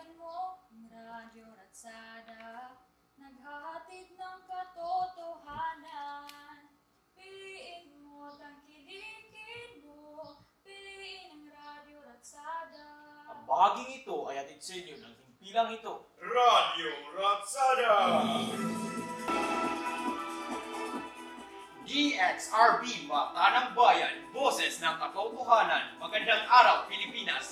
Pakinggan mo ang Radyo Ratsada Naghahatid ng katotohanan Piliin mo, tangkilikin mo Piliin ang Radyo Ratsada Ang bahaging ito ay atid sa inyo ng himpilang ito. Radio Ratsada! DXRB Mata ng Bayan, Boses ng Katotohanan, Magandang Araw Pilipinas,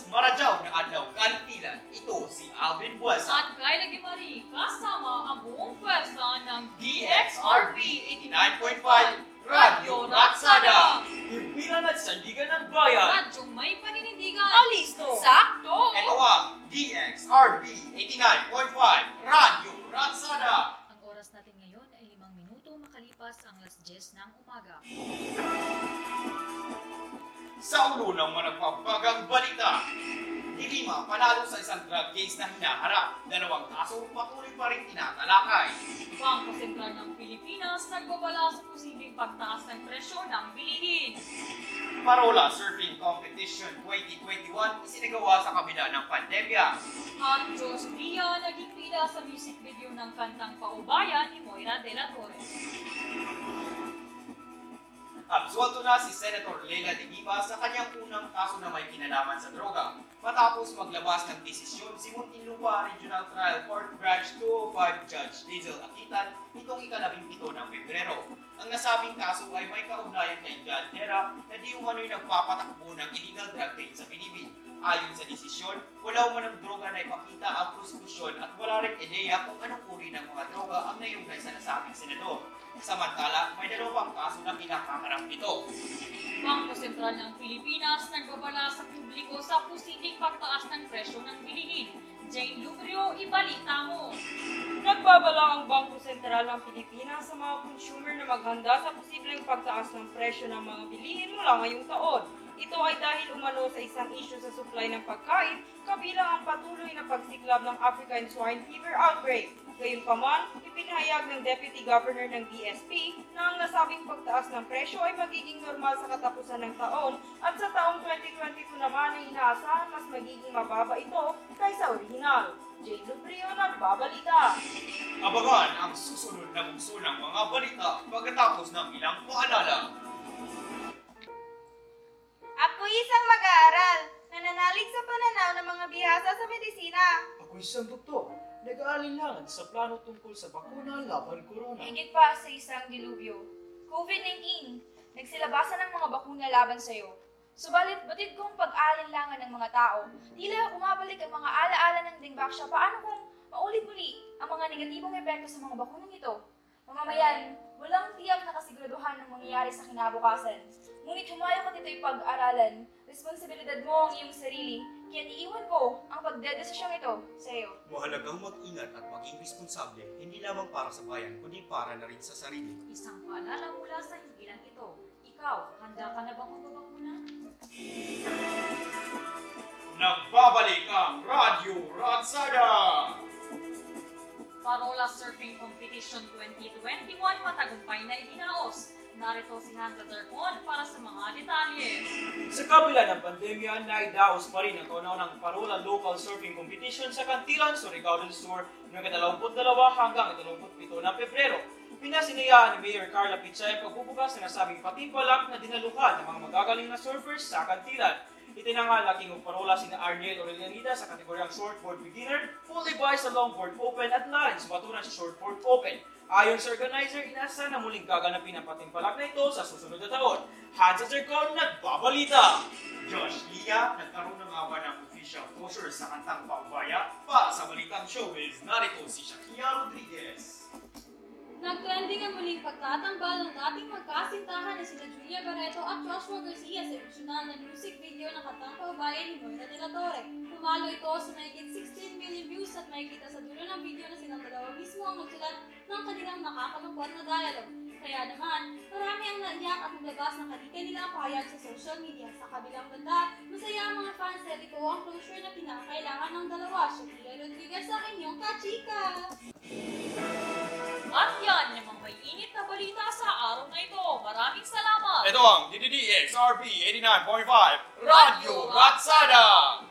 89.5 Radio Ratsada. Ang oras natin ngayon ay limang minuto makalipas ang alas 10 ng umaga. Sa ulo ng mga nagpapagang balita, Dilima panalo sa isang drug case na hinaharap. Dalawang kaso patuloy pa rin tinatalakay. Bangko Sentral ng Pilipinas nagbabala sa posibleng pagtaas ng presyo ng bilihin. Parola Surfing Competition 2021 isinagawa sa kabila ng pandemya. At Diyos Dia naging pila sa music video ng kantang Paubayan ni Moira de la Torre. Absuelto na si Senator Leila de Viva sa kanyang unang kaso na may kinalaman sa droga. Matapos maglabas ng desisyon si Muntinlupa Regional Trial Court Branch 205 Judge Hazel Akitan nitong ikalabing pito ng Pebrero. Ang nasabing kaso ay may kaugnayan kay John Terra na di umano'y nagpapatakbo ng illegal drug trade sa Pilipinas. Ayon sa desisyon, wala umanang droga na ipakita ang prosekusyon at wala rin ideya kung anong uri ng mga droga ang nayunggay sa nasabing senador. Samantala, may dalawang kaso na kinakaharap nito. Bangko Sentral ng Pilipinas nagbabala sa publiko sa posibleng pagtaas ng presyo ng bilihin. Jane Lubrio, ibalita mo. Nagbabala ang Bangko Sentral ng Pilipinas sa mga consumer na maghanda sa posibleng pagtaas ng presyo ng mga bilihin mula ngayong taon. Ito ay dahil umano sa isang issue sa supply ng pagkain, kabilang ang patuloy na pagsiklab ng African Swine Fever outbreak. Gayunpaman, ipinahayag ng Deputy Governor ng DSP na ang nasabing pagtaas ng presyo ay magiging normal sa katapusan ng taon at sa taong 2022 naman ay inaasahan mas magiging mababa ito kaysa orihinal. Jay Lubrio nagbabalita. Abangan ang susunod na bugso ng mga balita pagkatapos ng ilang paalala. Isang mag-aaral, nananalig sa pananaw ng mga bihasa sa medisina. Ako isang doktor, nag-aalinlangan sa plano tungkol sa bakuna laban corona. Higit pa sa isang dilubyo. COVID-19, nagsilabasan ng mga bakuna laban sa iyo. Subalit, batid kong pag-aalinlangan ng mga tao, tila bumabalik ang mga alaala ng dingbaksya. Paano kung maulit muli ang mga negatibong epekto sa mga bakunang ito? Mamamayan, walang tiyak na kasiguraduhan ng mangyayari sa kinabukasan. Ngunit humayo ka dito'y pag-aralan. Responsibilidad mo ang iyong sarili, kaya iiwan ko ang pagdedesisyong ito sa iyo. Mahalagang mag-ingat at maging responsable, hindi lamang para sa bayan, kundi para na rin sa sarili. Isang paalala mula sa himpilang ito. Ikaw, handa ka na bang magbabakuna? Nagbabalik ang Radio Ratsada! Parola Surfing Competition 2021 matagumpay na itinaos. Narito si Hanta Darcon para sa mga detalye. Sa kabila ng pandemya, naidaos pa rin ang kauna-unang Parola Local Surfing Competition sa Kantilan, Surigao del Sur noong 22 hanggang 27 ng Pebrero. Pinasinayaan ni Mayor Carla Pichay ang pagbubukas ng nasabing patimpalak na dinaluhan ng mga magagaling na surfers sa Kantilan. Itinangalaking ng parola sina Arniel Aurelianida sa kategoryang shortboard beginner, followed by sa longboard open at Lawrence Baturan sa shortboard open. Ayon sa organizer, inasa na muling gaganapin ang patimpalak na ito sa susunod na taon. Hans at Zircon, nagbabalita! Josh Lia, nagkaroon ng awa ng official closure sa kantang Paubaya. Para sa Balitang Showbiz, narito si Shakia Rodriguez. Nagtrending ang muling pagtatambal ng dating magkasintahan na sina Julia Barreto at Joshua Garcia sa emosyonal na music video ng kantang paubayan ni Moira de la Torre. Pumalo ito sa mahigit 16 million views at makikita sa dulo ng video na silang dalawa mismo ang magsulat ng kanilang nakakalungkot na dialogue. Kaya naman, marami ang naiyak at naglabas ng halika nilang pahayag sa social media. Sa kabilang banda, masaya ang mga fans dahil ito ang closure na pinakailangan ng dalawa. Shakira Rodriguez sa inyong kachika! At yan yung mga may init na balita sa araw na ito. Maraming salamat! Ito ang DDDX RP 89.5 Radio Ratsada!